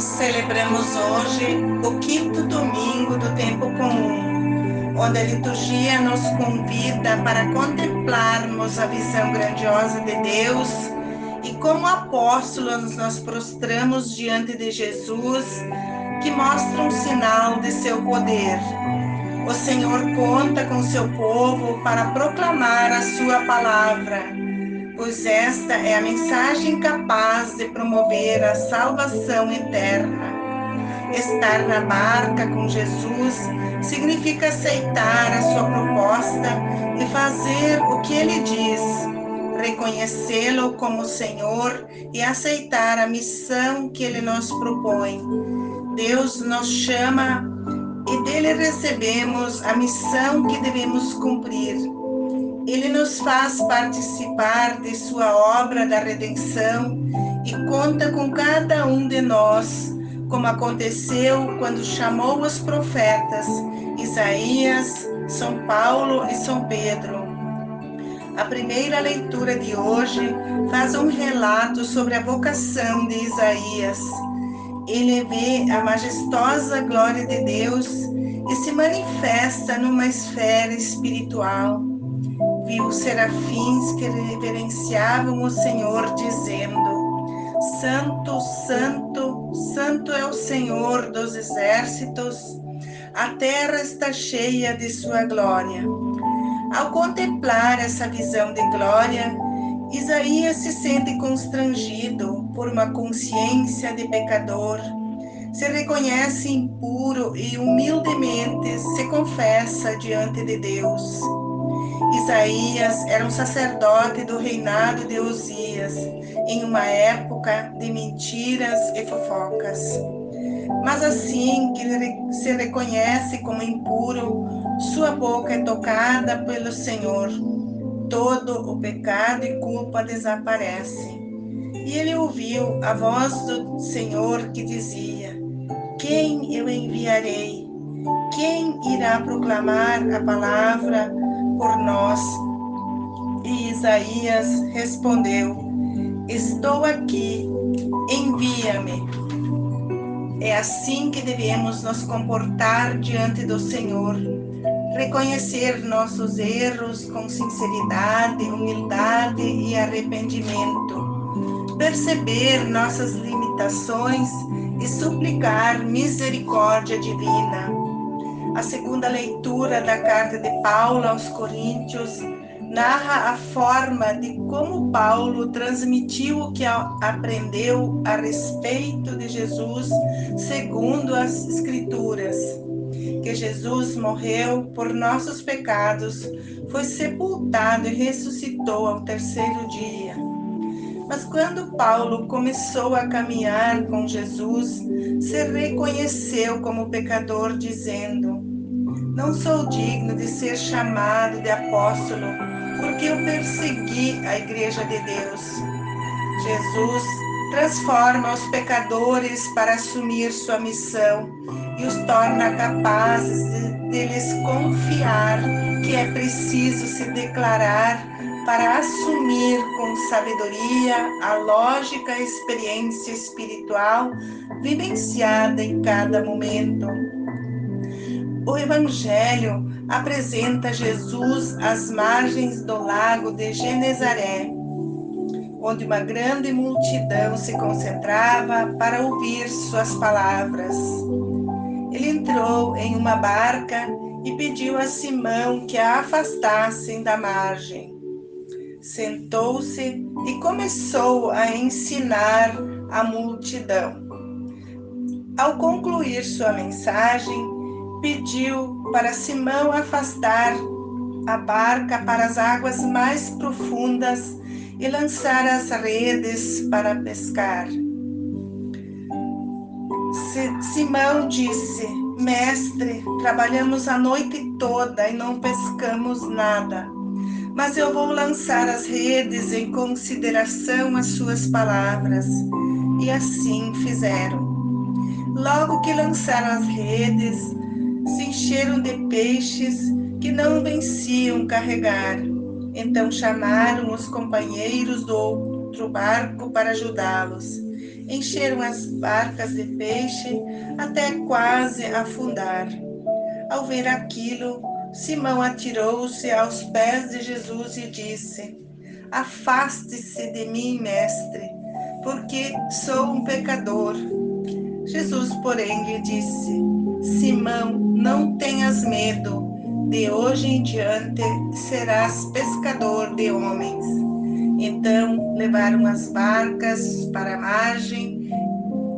Celebramos hoje o quinto domingo do tempo comum, onde a liturgia nos convida para contemplarmos a visão grandiosa de Deus e como apóstolos nós prostramos diante de Jesus, que mostra um sinal de seu poder. O Senhor conta com seu povo para proclamar a sua palavra pois esta é a mensagem capaz de promover a salvação eterna. Estar na barca com Jesus significa aceitar a sua proposta e fazer o que ele diz, reconhecê-lo como Senhor e aceitar a missão que ele nos propõe. Deus nos chama e dele recebemos a missão que devemos cumprir ele nos faz participar de sua obra da redenção e conta com cada um de nós, como aconteceu quando chamou os profetas Isaías, São Paulo e São Pedro. A primeira leitura de hoje faz um relato sobre a vocação de Isaías. Ele vê a majestosa glória de Deus e se manifesta numa esfera espiritual viu serafins que reverenciavam o Senhor, dizendo: Santo, Santo, Santo é o Senhor dos exércitos, a terra está cheia de sua glória. Ao contemplar essa visão de glória, Isaías se sente constrangido por uma consciência de pecador, se reconhece impuro e humildemente se confessa diante de Deus. Isaías era um sacerdote do reinado de Uzias, em uma época de mentiras e fofocas. Mas assim que ele se reconhece como impuro, sua boca é tocada pelo Senhor. Todo o pecado e culpa desaparece. E ele ouviu a voz do Senhor que dizia: Quem eu enviarei? Quem irá proclamar a palavra por nós. E Isaías respondeu: Estou aqui, envia-me. É assim que devemos nos comportar diante do Senhor. Reconhecer nossos erros com sinceridade, humildade e arrependimento. Perceber nossas limitações e suplicar misericórdia divina a segunda leitura da carta de Paulo aos Coríntios narra a forma de como Paulo transmitiu o que aprendeu a respeito de Jesus segundo as Escrituras. Que Jesus morreu por nossos pecados, foi sepultado e ressuscitou ao terceiro dia. Mas quando Paulo começou a caminhar com Jesus, se reconheceu como pecador, dizendo: Não sou digno de ser chamado de apóstolo, porque eu persegui a igreja de Deus. Jesus transforma os pecadores para assumir sua missão e os torna capazes de, de lhes confiar que é preciso se declarar para assumir com sabedoria a lógica experiência espiritual vivenciada em cada momento. O Evangelho apresenta Jesus às margens do lago de Genezaré, onde uma grande multidão se concentrava para ouvir suas palavras. Ele entrou em uma barca e pediu a Simão que a afastassem da margem. Sentou-se e começou a ensinar a multidão. Ao concluir sua mensagem, pediu para Simão afastar a barca para as águas mais profundas e lançar as redes para pescar. Simão disse: Mestre, trabalhamos a noite toda e não pescamos nada, mas eu vou lançar as redes em consideração às suas palavras. E assim fizeram. Logo que lançaram as redes, se encheram de peixes que não venciam carregar. Então chamaram os companheiros do outro barco para ajudá-los. encheram as barcas de peixe até quase afundar. Ao ver aquilo, Simão atirou-se aos pés de Jesus e disse: Afaste-se de mim, mestre, porque sou um pecador. Jesus, porém, lhe disse: Simão, não tenhas medo, de hoje em diante serás pescador de homens. Então levaram as barcas para a margem,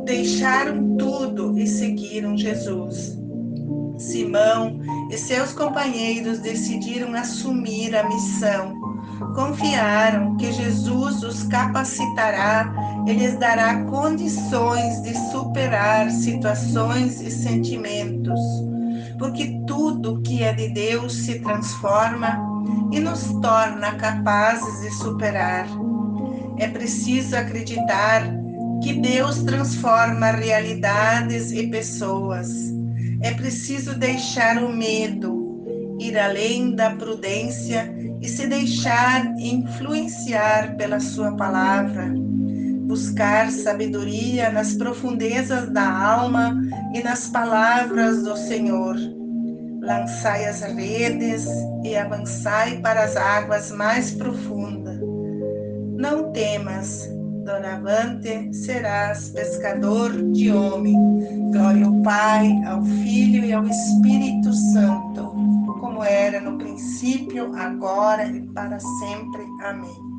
deixaram tudo e seguiram Jesus. Simão e seus companheiros decidiram assumir a missão. Confiaram que Jesus os capacitará e lhes dará condições de superar situações e sentimentos, porque tudo que é de Deus se transforma e nos torna capazes de superar. É preciso acreditar que Deus transforma realidades e pessoas é preciso deixar o medo, ir além da prudência e se deixar influenciar pela Sua palavra. Buscar sabedoria nas profundezas da alma e nas palavras do Senhor. Lançai as redes e avançai para as águas mais profundas. Não temas, doravante serás pescador de homem. Glória ao Pai, ao Filho e ao Espírito Santo, como era no princípio, agora e para sempre. Amém.